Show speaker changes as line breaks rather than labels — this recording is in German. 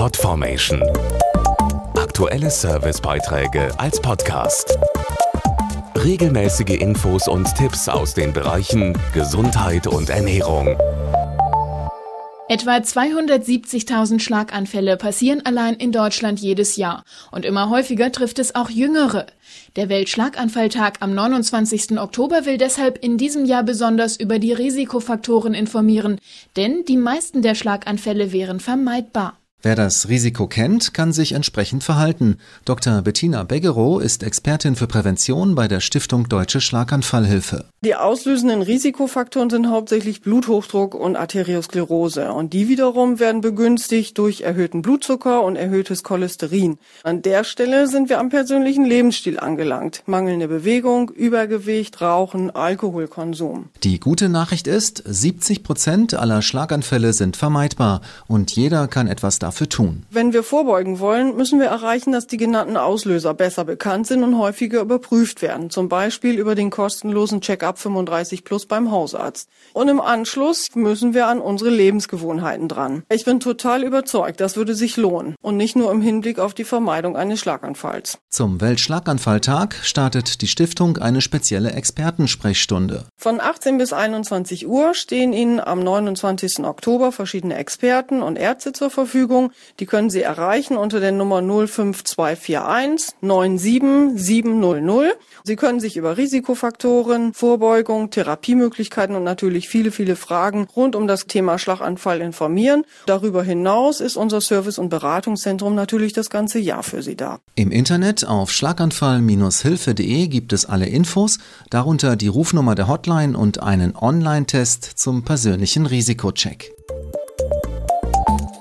Podformation. Aktuelle Servicebeiträge als Podcast. Regelmäßige Infos und Tipps aus den Bereichen Gesundheit und Ernährung.
Etwa 270.000 Schlaganfälle passieren allein in Deutschland jedes Jahr und immer häufiger trifft es auch Jüngere. Der Weltschlaganfalltag am 29. Oktober will deshalb in diesem Jahr besonders über die Risikofaktoren informieren, denn die meisten der Schlaganfälle wären vermeidbar.
Wer das Risiko kennt, kann sich entsprechend verhalten. Dr. Bettina Beggerow ist Expertin für Prävention bei der Stiftung Deutsche Schlaganfallhilfe.
Die auslösenden Risikofaktoren sind hauptsächlich Bluthochdruck und Arteriosklerose. Und die wiederum werden begünstigt durch erhöhten Blutzucker und erhöhtes Cholesterin. An der Stelle sind wir am persönlichen Lebensstil angelangt. Mangelnde Bewegung, Übergewicht, Rauchen, Alkoholkonsum.
Die gute Nachricht ist, 70 Prozent aller Schlaganfälle sind vermeidbar und jeder kann etwas dafür dafür tun?
Wenn wir vorbeugen wollen, müssen wir erreichen, dass die genannten Auslöser besser bekannt sind und häufiger überprüft werden. Zum Beispiel über den kostenlosen Check-up 35 Plus beim Hausarzt. Und im Anschluss müssen wir an unsere Lebensgewohnheiten dran. Ich bin total überzeugt, das würde sich lohnen. Und nicht nur im Hinblick auf die Vermeidung eines Schlaganfalls.
Zum Weltschlaganfalltag startet die Stiftung eine spezielle Expertensprechstunde.
Von 18 bis 21 Uhr stehen Ihnen am 29. Oktober verschiedene Experten und Ärzte zur Verfügung Verfügung. Die können Sie erreichen unter der Nummer 05241 97700. Sie können sich über Risikofaktoren, Vorbeugung, Therapiemöglichkeiten und natürlich viele, viele Fragen rund um das Thema Schlaganfall informieren. Darüber hinaus ist unser Service- und Beratungszentrum natürlich das ganze Jahr für Sie da.
Im Internet auf schlaganfall-hilfe.de gibt es alle Infos, darunter die Rufnummer der Hotline und einen Online-Test zum persönlichen Risikocheck